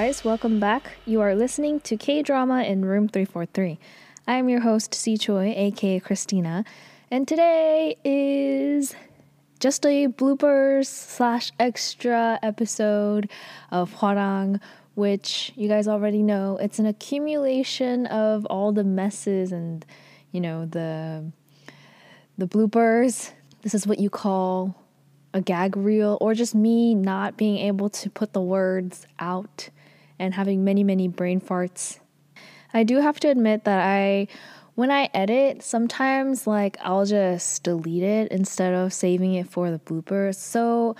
guys, welcome back. You are listening to K Drama in Room 343. I am your host, Si Choi, aka Christina, and today is just a bloopers slash extra episode of Hwarang, which you guys already know. It's an accumulation of all the messes and you know the the bloopers. This is what you call a gag reel or just me not being able to put the words out and having many many brain farts. I do have to admit that I when I edit, sometimes like I'll just delete it instead of saving it for the bloopers. So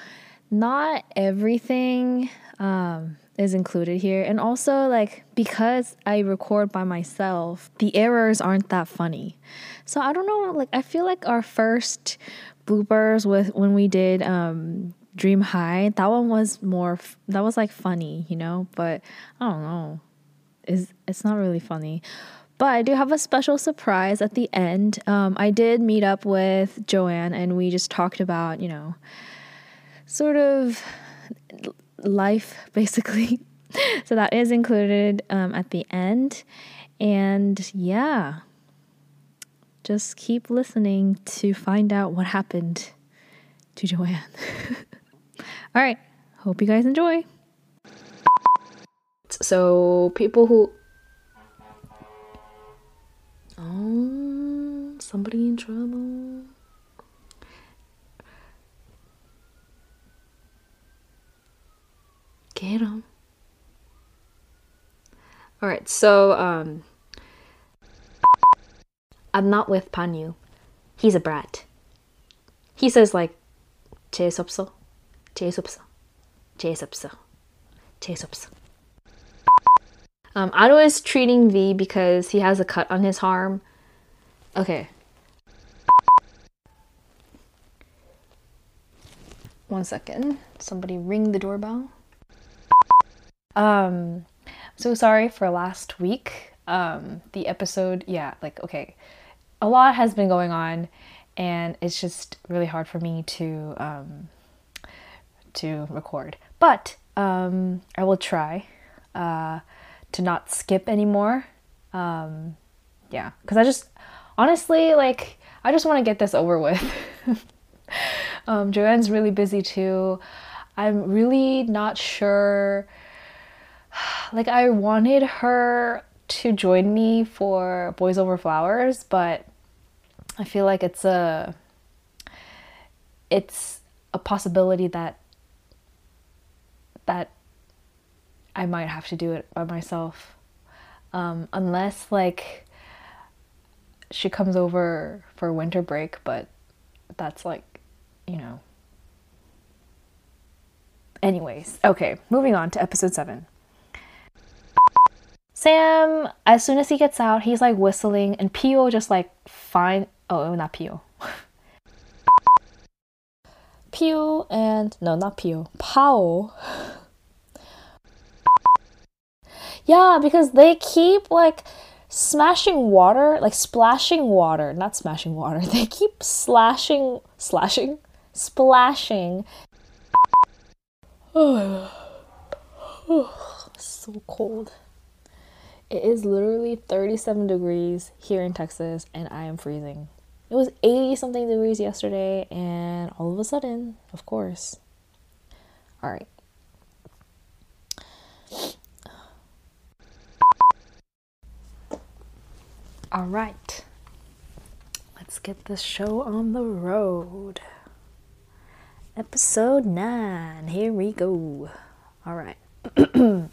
not everything um, is included here. And also like because I record by myself, the errors aren't that funny. So I don't know, like I feel like our first bloopers with when we did um Dream High, that one was more that was like funny, you know, but I don't know. Is it's not really funny. But I do have a special surprise at the end. Um, I did meet up with Joanne and we just talked about, you know, sort of life basically. so that is included um, at the end. And yeah, just keep listening to find out what happened to Joanne. All right. Hope you guys enjoy. So, people who. Oh, somebody in trouble. Get him. All right, so um, I'm not with Ban Ryu. He's a brat. He says like, 재수없어. 재수없어, 재수없어, 재수없어. Um, Ado is treating V because he has a cut on his arm. Okay. One second. Somebody ring the doorbell. Um, so sorry for last week. Um, the episode, yeah, like, okay, a lot has been going on, and it's just really hard for me to um, to record. But um, I will try uh, to not skip anymore. Um, yeah, because I just honestly like I just want to get this over with. um, Joanne's really busy too. I'm really not sure like I wanted her to join me for Boys Over Flowers, but I feel like it's a it's a possibility that that I might have to do it by myself. Um, unless like she comes over for winter break, but that's like, you know. Anyways, okay, moving on to episode 7. Sam, as soon as he gets out, he's like whistling, and Pio just like fine. Oh, not Pio. Pio and no, not Pio. Pao. Yeah, because they keep like smashing water, like splashing water, not smashing water. They keep slashing, slashing, splashing. Oh, so cold. It is literally 37 degrees here in Texas, and I am freezing. It was 80 something degrees yesterday, and all of a sudden, of course. All right. All right. Let's get this show on the road. Episode 9. Here we go. All right.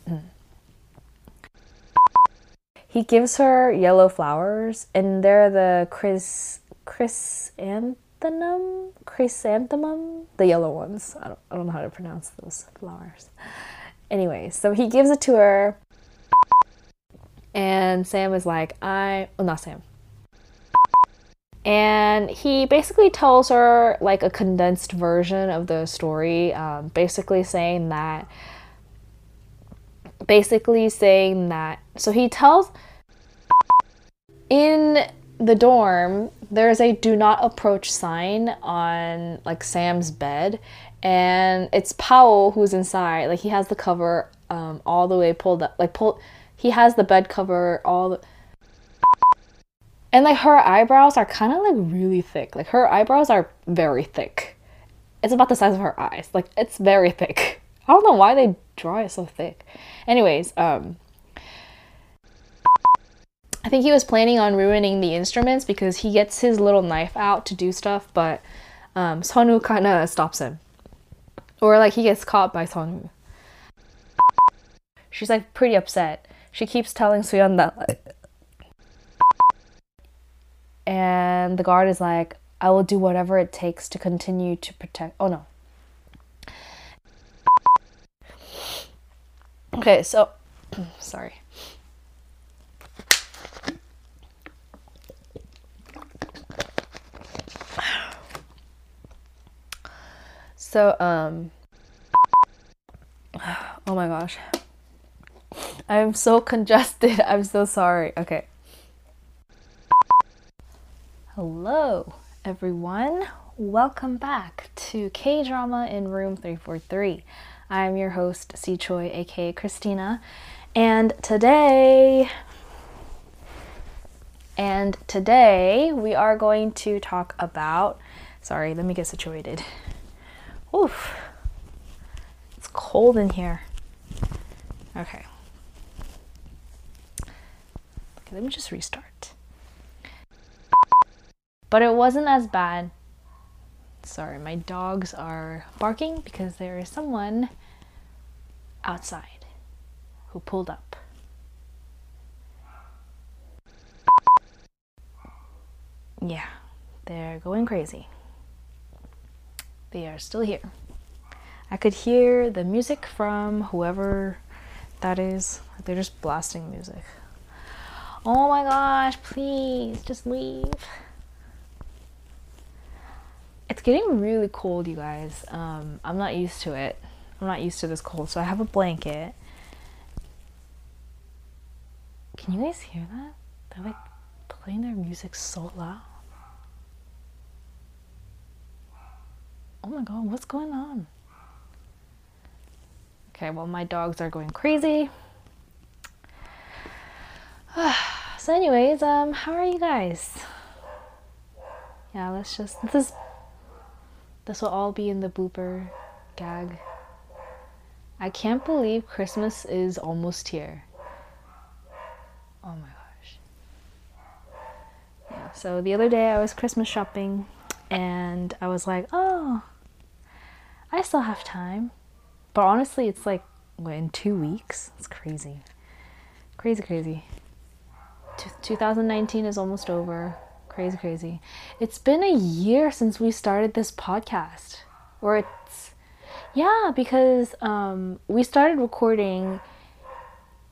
he gives her yellow flowers, and they're the chris chrysanthemum, chrysanthemum, the yellow ones. I don't, I don't know how to pronounce those flowers. Anyway, so he gives it to her, and Sam is like, I, well, not Sam. And he basically tells her like a condensed version of the story, um, basically saying that basically saying that so he tells in the dorm there's a do not approach sign on like Sam's bed and it's Powell who's inside like he has the cover um, all the way pulled up, like pulled. He has the bed cover all. The, and like her eyebrows are kind of like really thick. Like her eyebrows are very thick. It's about the size of her eyes. Like it's very thick. I don't know why they draw it so thick. Anyways, um I think he was planning on ruining the instruments because he gets his little knife out to do stuff, but um, Sunwoo kind of stops him. Or like he gets caught by Sunwoo. She's like pretty upset. She keeps telling Suyeon that and the guard is like, I will do whatever it takes to continue to protect. Oh no. Okay, so sorry. So, um, oh my gosh. I'm so congested. I'm so sorry. Okay. Hello, everyone. Welcome back to K Drama in Room 343. I'm your host, C Choi, aka Christina, and today, and today we are going to talk about. Sorry, let me get situated. Oof, it's cold in here. Okay. Okay, let me just restart but it wasn't as bad. Sorry, my dogs are barking because there is someone outside who pulled up. Yeah, they're going crazy. They are still here. I could hear the music from whoever that is. They're just blasting music. Oh my gosh, please just leave it's getting really cold, you guys. Um, I'm not used to it. I'm not used to this cold, so I have a blanket. Can you guys hear that? They're like playing their music so loud. Oh my god, what's going on? Okay, well, my dogs are going crazy. so, anyways, um, how are you guys? Yeah, let's just. This is this will all be in the blooper gag. I can't believe Christmas is almost here. Oh my gosh. Yeah, so the other day I was Christmas shopping and I was like, oh, I still have time. But honestly, it's like, what, in two weeks? It's crazy. Crazy, crazy. 2019 is almost over. Crazy, crazy. It's been a year since we started this podcast. Or it's, yeah, because um, we started recording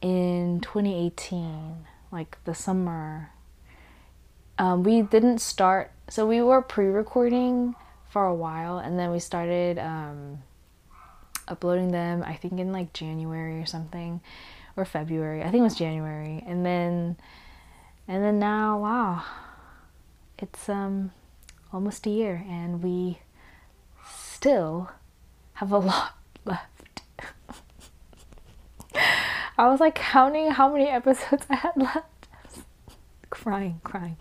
in 2018, like the summer. Um, we didn't start, so we were pre recording for a while and then we started um, uploading them, I think in like January or something, or February. I think it was January. And then, and then now, wow it's um, almost a year and we still have a lot left. I was like counting how many episodes I had left. crying, crying.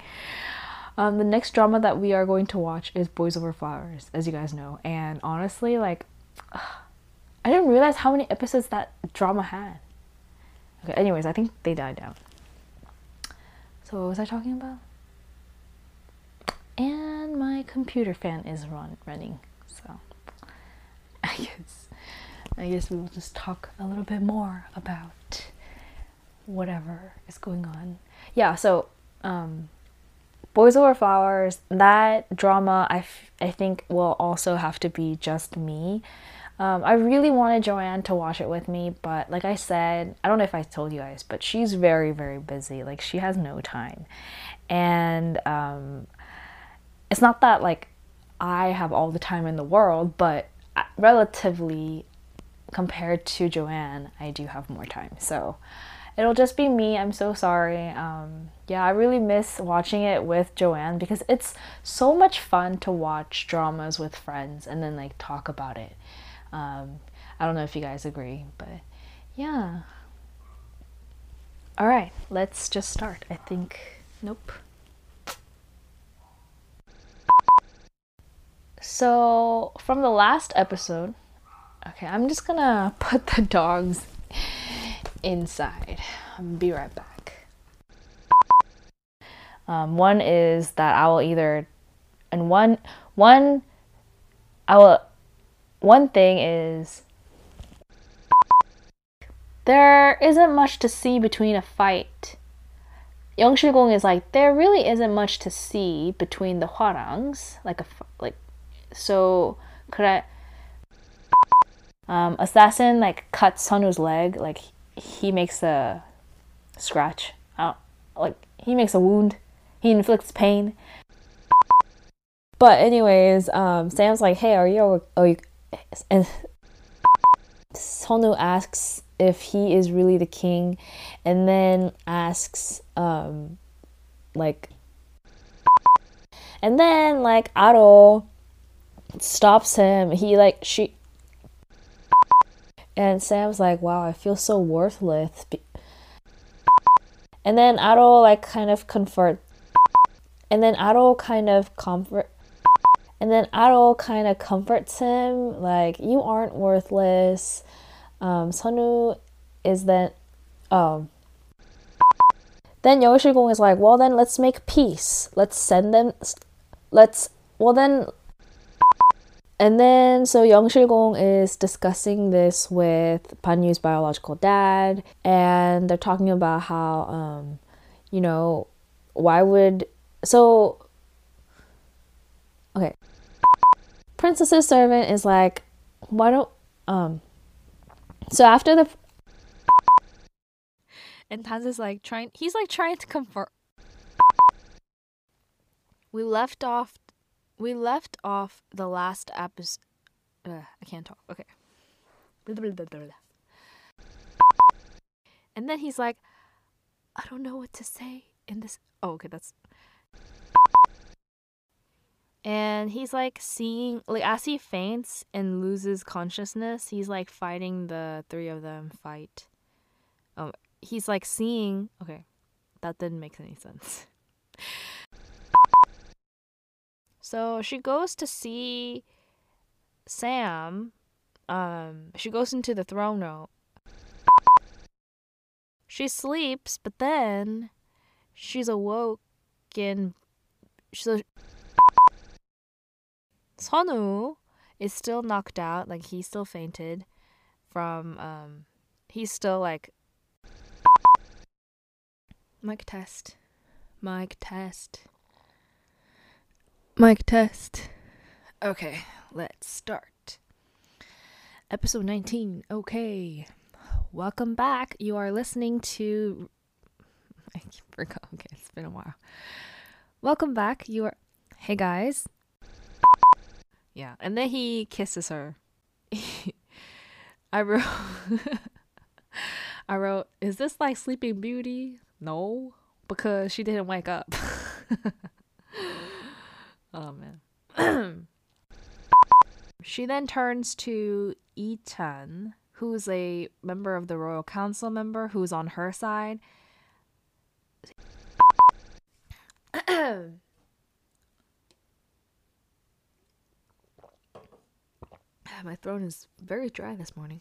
Um, the next drama that we are going to watch is Boys Over Flowers, as you guys know. And honestly, like, ugh, I didn't realize how many episodes that drama had. Okay, anyways, I think they died down. So, what was I talking about? and my computer fan is run running so I guess I guess we will just talk a little bit more about whatever is going on yeah so um Boys Over Flowers that drama I, f- I think will also have to be just me um, I really wanted Joanne to watch it with me, but like I said, I don't know if I told you guys, but she's very, very busy. Like she has no time. And um, it's not that like I have all the time in the world, but uh, relatively compared to Joanne, I do have more time. So it'll just be me. I'm so sorry. Um, yeah, I really miss watching it with Joanne because it's so much fun to watch dramas with friends and then like talk about it. Um, I don't know if you guys agree, but yeah. All right, let's just start. I think. Nope. So, from the last episode, okay, I'm just gonna put the dogs inside. I'll be right back. Um, one is that I will either, and one, one, I will, one thing is there isn't much to see between a fight. Yang Shigong is like there really isn't much to see between the Hwarangs, like a like, so could I? Um, assassin like cuts Sunwoo's leg, like he makes a scratch out, like he makes a wound, he inflicts pain. But anyways, um, Sam's like, "Hey, are you? Are you?" And Sunwoo asks if he is really the king, and then asks, um, like, and then like Aro stops him. He like she, and Sam's like, "Wow, I feel so worthless." And then Aro like kind of comfort, and then Aro kind of comfort. And then Aro kind of comforts him, like, you aren't worthless um, Sunwoo is then um, then Yoshigong is like, well then let's make peace. Let's send them let's well then and then so Young Shigong is discussing this with Ban Ryu's biological dad and they're talking about how um, you know, why would so okay. Princess's servant is like, why don't um so after the and Tans is like trying he's like trying to comfort we left off we left off the last episode uh, I can't talk. Okay. And then he's like, I don't know what to say in this. Oh, okay, that's. And he's like seeing, like, as he faints and loses consciousness, he's like fighting the three of them fight. Um, he's like seeing. Okay, that didn't make any sense. So she goes to see Sam. Um, she goes into the throne room. She sleeps, but then she's awoken. So Sunwoo is still knocked out, like he still fainted from um he's still like mic test. Mic test. Mic test. Okay, let's start. Episode 19. Okay. Welcome back. You are listening to I forgot. Okay, it's been a while. Welcome back. You are Hey guys. Yeah, and then he kisses her. I wrote I wrote, "Is this like Sleeping Beauty?" No, because she didn't wake up. Oh man. she then turns to Etan, who's a member of the royal council member who's on her side. My throat is very dry this morning.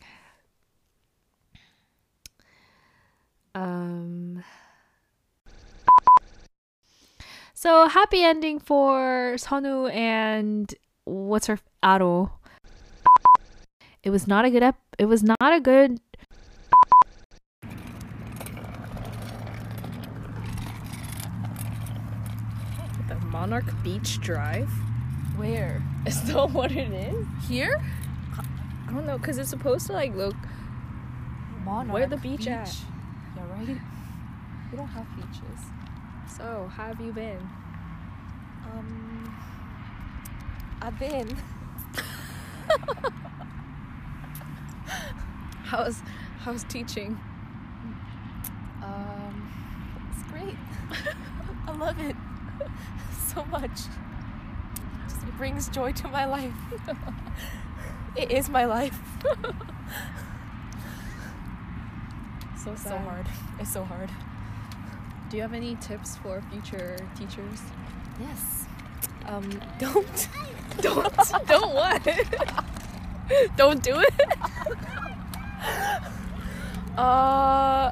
Um so happy ending for Sunwoo and what's her Aro. It was not a good ep- it was not a good The Monarch Beach Drive? Where? Is that what it is? Here? I don't know, cause it's supposed to like look Monarch where the beach, at. Yeah, right. We don't have beaches. So, how have you been? Um, I've been. How's how's teaching? Um, it's great. I love it so much. Just, it brings joy to my life. It is my life. So so hard. It's so hard. Do you have any tips for future teachers? Yes. Um, don't. Don't don't what? don't do it. Uh,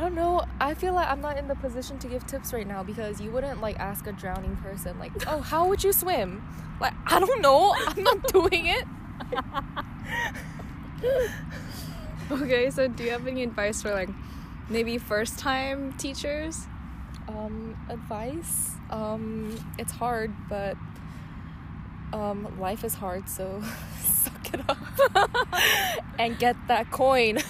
I don't know. I feel like I'm not in the position to give tips right now because you wouldn't like ask a drowning person like, "Oh, how would you swim?" Like, I don't know. I'm not doing it. Okay, so do you have any advice for like maybe first time teachers? Um, advice. Um, it's hard, but um, life is hard, so suck it up and get that coin.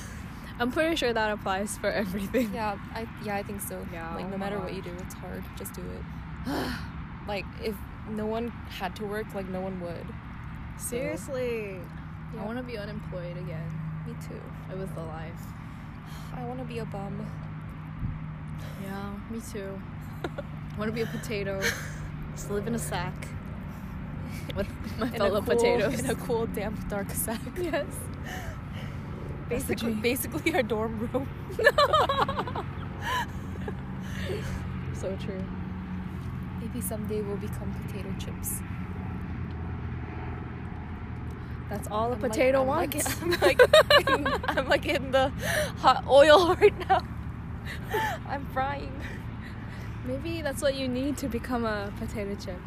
I'm pretty sure that applies for everything. Yeah, I yeah, I think so. Yeah, like no matter what you do, it's hard. Just do it. like if no one had to work, like no one would. So, Seriously. Yeah. I want to be unemployed again. Me too. It was the life. I want to be a bum. Yeah, me too. I want to be a potato. Just live in a sack with my In a fellow cool- potatoes. in a cool, damp, dark sack. yes. Basically, basically our dorm room. So true. Maybe someday we'll become potato chips. That's all a I'm like- potato I'm like- wants. I'm like, in, I'm like in the hot oil right now. I'm frying. Maybe that's what you need to become a potato chip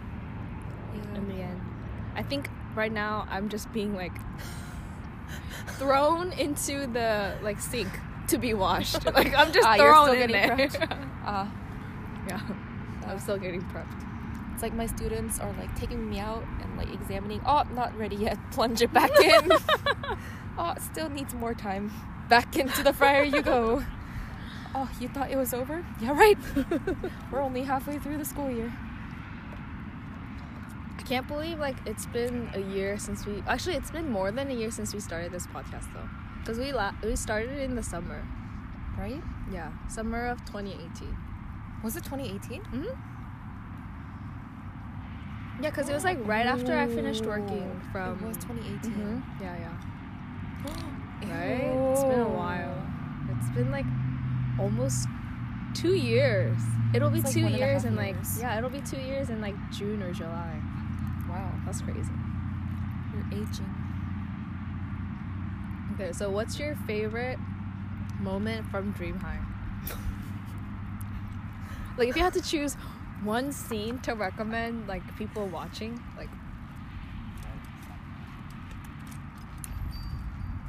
Yeah. in the end. I think right now I'm just being like thrown into the like sink to be washed. Like I'm just Ah, thrown still in getting there. prepped. Ah, yeah, I'm still getting prepped. it's like my students are like taking me out and like examining. Oh, not ready yet. Plunge it back in. oh, still needs more time. Back into the fryer you go. Oh, you thought it was over? Yeah, right. We're only halfway through the school year. I can't believe like it's been a year since we actually it's been more than a year since we started this podcast though, because we la- we started in the summer. Right? Yeah, summer of 2018. Was it 2018? Mm-hmm. Yeah, because it was like right after I finished working from. It was 2018. Mhm. Yeah, yeah. Right? It's been a while. It's been like almost two years. It'll be It's like two and years in like yeah, it'll be two years in like June or July. That's crazy. you're aging. Okay, so what's your favorite moment from Dream High? like if you had to choose one scene to recommend like people watching, like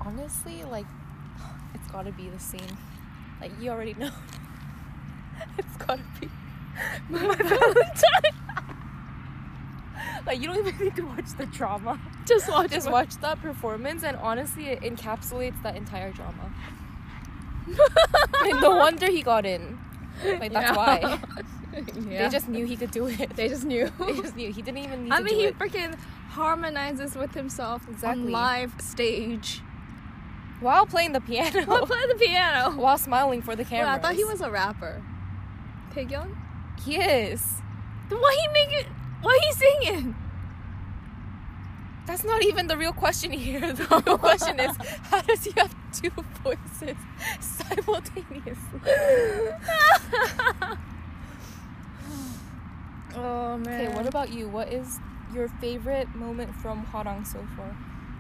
Honestly, like, it's gotta be the scene. Like, you already know. it's gotta be my Valentine. Like, you don't even need to watch the drama. just watch Just watch that performance, and honestly, it encapsulates that entire drama. Like, no wonder he got in. Like, that's Yeah. why. yeah. They just knew he could do it. they just knew. They just knew. He didn't even need I mean, he it. freaking harmonizes with himself exactly. on live stage While playing the piano. while playing the piano. while smiling for the camera. I thought he was a rapper. Taecyeon? He is. Why he make it? Why you singing? That's not even the real question here. The real question is how does he have two voices simultaneously? Oh man. Okay, what about you? What is your favorite moment from Hwarang so far?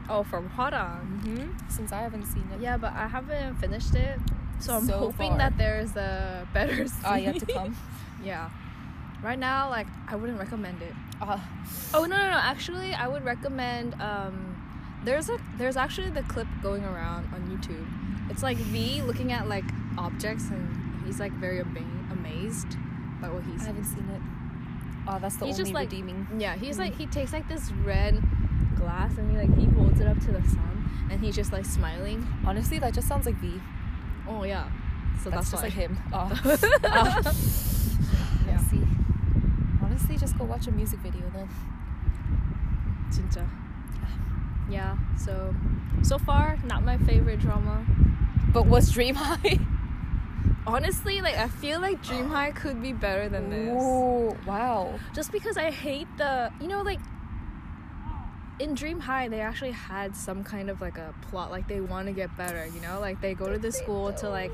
Oh, from Hwarang. Mm-hmm. Since I haven't seen it. Yeah, but I haven't finished it, so I'm So hoping far. that there's a better. Ah, yet to come. yeah. Right now, like I wouldn't recommend it. Ah, Oh no no no! Actually, I would recommend. Um, there's a there's actually the clip going around on YouTube. It's like V looking at like objects and he's like very ama- amazed by what he's. I haven't seen it. Oh, that's the He's only just like- redeeming. Yeah, he's like he takes like this red glass and he like he holds it up to the sun and he's just like smiling. Honestly, that just sounds like V. Oh yeah, so That's, that's, just why. like him. Ah. Ah. Yeah. I see. Honestly, just go watch a music video then. 진짜. Yeah. So so far, not my favorite drama. But what's Dream High? Honestly, like I feel like Dream High could be better than this. Ooh, wow. Just because I hate the, you know, like in Dream High, they actually had some kind of like a plot, like they want to get better. You know, like they go to the school to like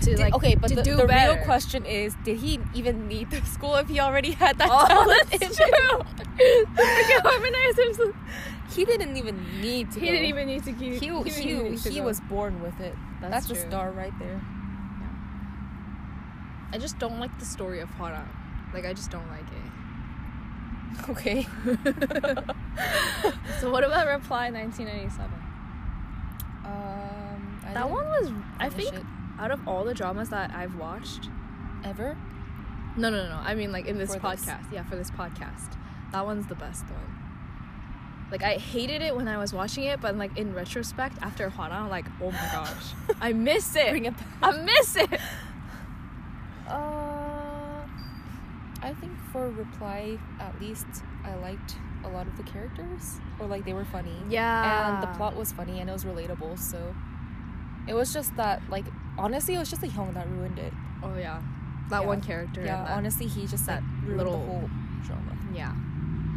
to Did- like okay, but the, the real question is, did he even need the school if he already had that Oh, talent? that's true. He didn't even need to. He go. didn't even need to keep. He he, to he was born with it. That's That's, a star right there. I just don't like the story of Hara. Like I just don't like it. Okay. So what about Reply 1997? Um, I That one was, I think, it. Out of all the dramas that I've watched. ever. No, no, no, no. I mean, like in this For this. podcast. Yeah, for this podcast. That one's the best one. Like I hated it when I was watching it, but like in retrospect, after Hana, I'm like, oh my gosh, I miss it. Bring it back. I miss it. Uh, I think for reply, at least I liked a lot of the characters, or like they were funny. Yeah. and the plot was funny and it was relatable. So it was just that, like, honestly, it was just the Hyung that ruined it. Oh yeah, that Yeah. one character. Yeah, honestly, he just that like little- the whole drama. Yeah.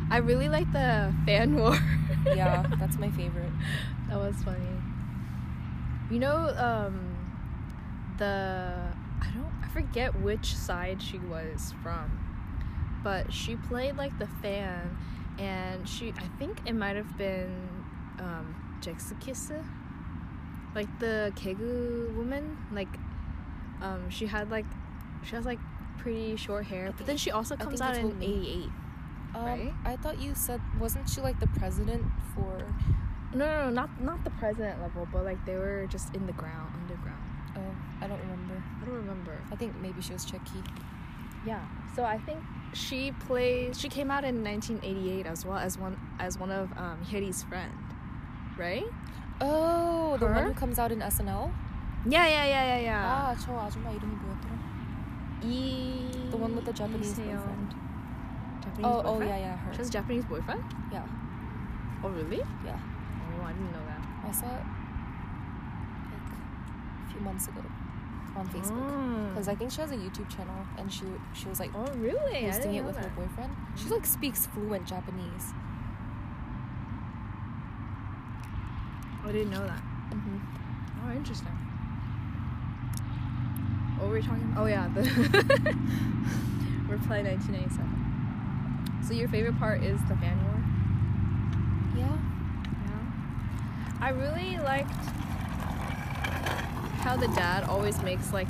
I really like the fan war. yeah, that's my favorite. That was funny. You know, um, the I don't I forget which side she was from, but she played like the fan, and she I think it might have been um, Sechs Kies, like the Kegu woman. Like, um, she had like she has like pretty short hair, but then she also comes out in '88. Um, Right? I thought you said wasn't she like the president for? No, no, no, not not the president level, but like they were just in the ground, underground. Oh, I don't remember. I don't remember. I think maybe she was Chucky. Yeah. So I think she plays. She came out in 1988 as well as one as one of um, Hyeri's friend, right? Oh, the Her? one who comes out in SNL. Yeah, yeah, yeah, yeah, yeah. 아, 저 아줌마 이름이 뭐였더라? Lee. The one with the Japanese Lee Seon. boyfriend. Japanese Oh, oh boyfriend? yeah, yeah, her. She has a Japanese boyfriend. Yeah, Oh really? yeah. Oh, I didn't know that. I saw it like a few months ago on Facebook. Oh. Because I think she has a YouTube channel and she she was like Oh really? I posting didn't it know with her that. boyfriend. She like speaks fluent Japanese. I didn't know that. Mm-hmm. Oh, interesting. What were we talking about? Oh, yeah. The Reply 1997. So, your favorite part is the fan war? Yeah. Yeah. I really liked how the dad always makes, like,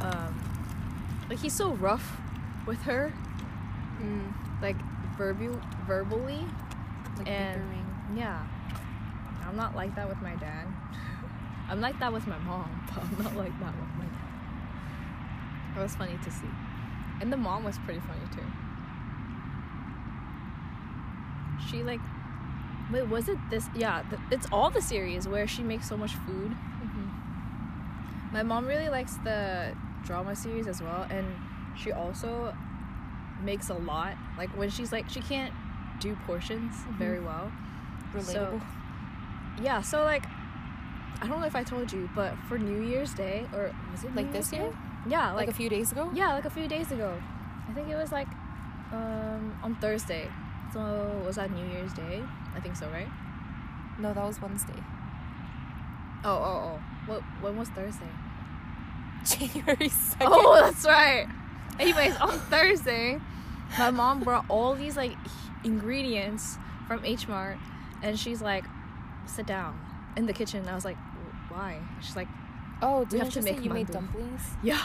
um, like, he's so rough with her, Mm. like, verbally. Like And- bickering. Yeah. I'm not like that with my dad. I'm like that with my mom, but I'm not like that with my dad. It was funny to see. And the mom was pretty funny too. She like wait, was it this yeah, th- it's all the series where she makes so much food. Mm-hmm. My mom really likes the drama series as well, and she also makes a lot. Like when she's like, she can't do portions very well. Relatable. So- Yeah, so like, I don't know if I told you, but for New Year's Day or was it Like New this year? Day? Yeah, like, like, a few days ago. yeah, like a few days ago. I think it was like um on Thursday. So was that New Year's Day? I think so, right? No, that was Wednesday. Oh, oh, oh. What when was Thursday? January second. Oh, that's right. Anyways, on Thursday, my mom brought all these like ingredients from H Mart, and she's like, "Sit down in the kitchen." I was like, "Why?" She's like, Oh, We have to make you made dumplings? "Yeah."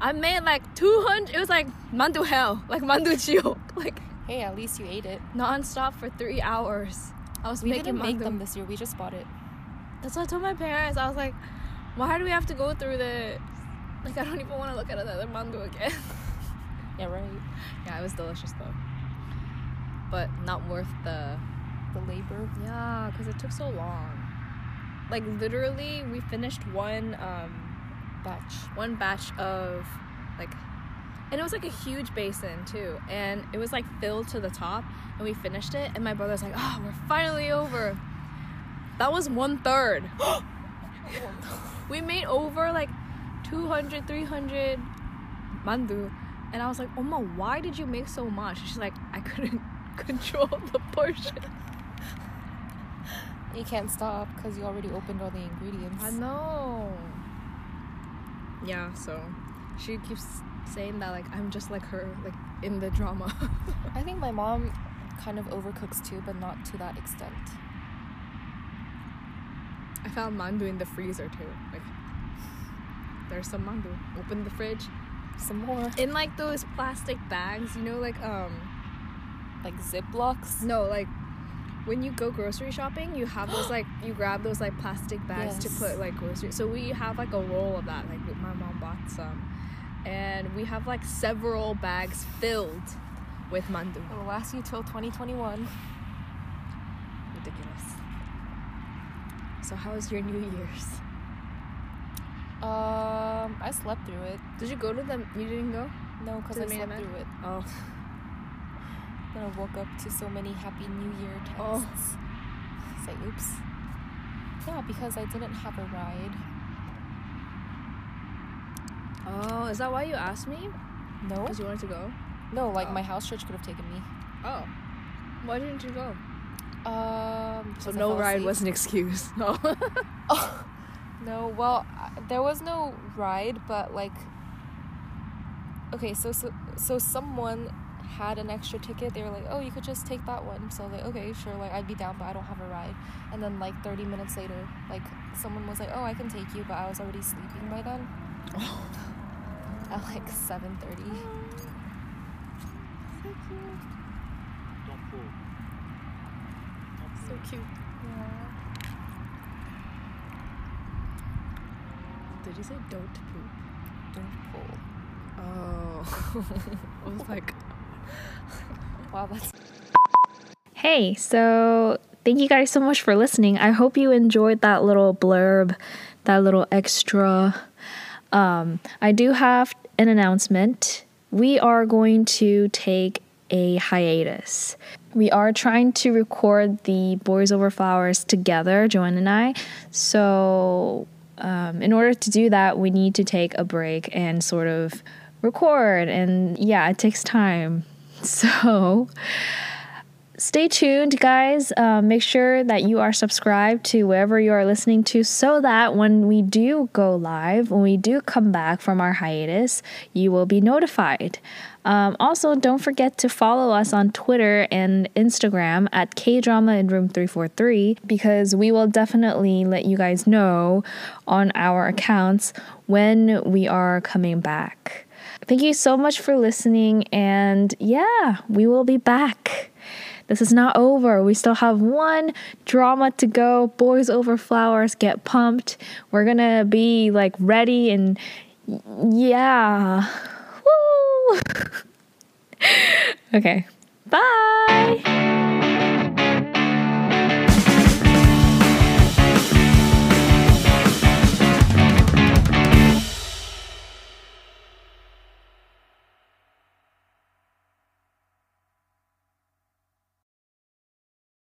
I made like two hundred. It was like mandu hell, like mandu chiok, like Hey, at least you ate it. nonstop for three hours. I was We making didn't make mandu. them this year. We just bought it. That's what I told my parents. I was like, "Why do we have to go through the?" Like I don't even want to look at another mandu again. Yeah, right. Yeah, it was delicious though. But not worth the The labor. yeah, because it took so long. Like literally, we finished one um batch. one batch of like, and it was like a huge basin too, and it was like filled to the top, and we finished it, and my brother's like, "Oh, we're finally over." That was one third. we made over like 200, 300 mandu. And I was like, Oma, why did you make so much? She's like, I couldn't control the portion. You can't stop because you already opened all the ingredients. I know. Yeah, so she keeps saying that like I'm just like her, like in the drama. I think my mom kind of overcooks too, but not to that extent. I found mandu in the freezer too. Like there's some mandu. Open the fridge. Some more. In like those plastic bags, you know, like um Like Ziplocs. no, like when you go grocery shopping, you have those like you grab those like plastic bags to put like grocery. So we have like a roll of that. Like my mom bought some, and we have like several bags filled with mandu. It'll last you till 2021. Ridiculous. So how was your New Year's? Um, I slept through it. Did you go to them? You didn't go. No, because I slept event? through it. Oh. Then I woke up to so many Happy New Year texts. Oh. Say oops. Yeah, because I didn't have a ride. Oh, is that why you asked me? No, Because you wanted to go. no, like Oh. my house church could have taken me. Oh. Why didn't you go? Um, So no ride was an excuse. No. oh. No, well, there was no ride, but like, okay, so so so someone had an extra ticket. They were like, "Oh, you could just take that one." So I was like, "Okay, sure." Like, I'd be down, but I don't have a ride. And then like 30 minutes later, like someone was like, "Oh, I can take you," but I was already sleeping by then. At like 7:30. so cute Don't pull. so cute. Yeah. Did you say don't poop? Don't pull. Oh. I was like, Wow, that's Hey, so thank you guys so much for listening. I hope you enjoyed that little blurb, that little extra. Um, I do have an announcement. We are going to take a hiatus. We are trying to record the Boys Over Flowers together, Joanne and I. So, um, in order to do that, we need to take a break and sort of record. And yeah, it takes time. So, stay tuned, guys. Uh, make sure that you are subscribed to wherever you are listening to so that when we do go live, when we do come back from our hiatus, you will be notified. Um, also, don't forget to follow us on Twitter and Instagram at KDrama in Room 343 because we will definitely let you guys know on our accounts when we are coming back. Thank you so much for listening, and yeah, we will be back. This is not over. We still have one drama to go. Boys over flowers, get pumped. We're gonna be like ready and yeah. Woo! okay, bye.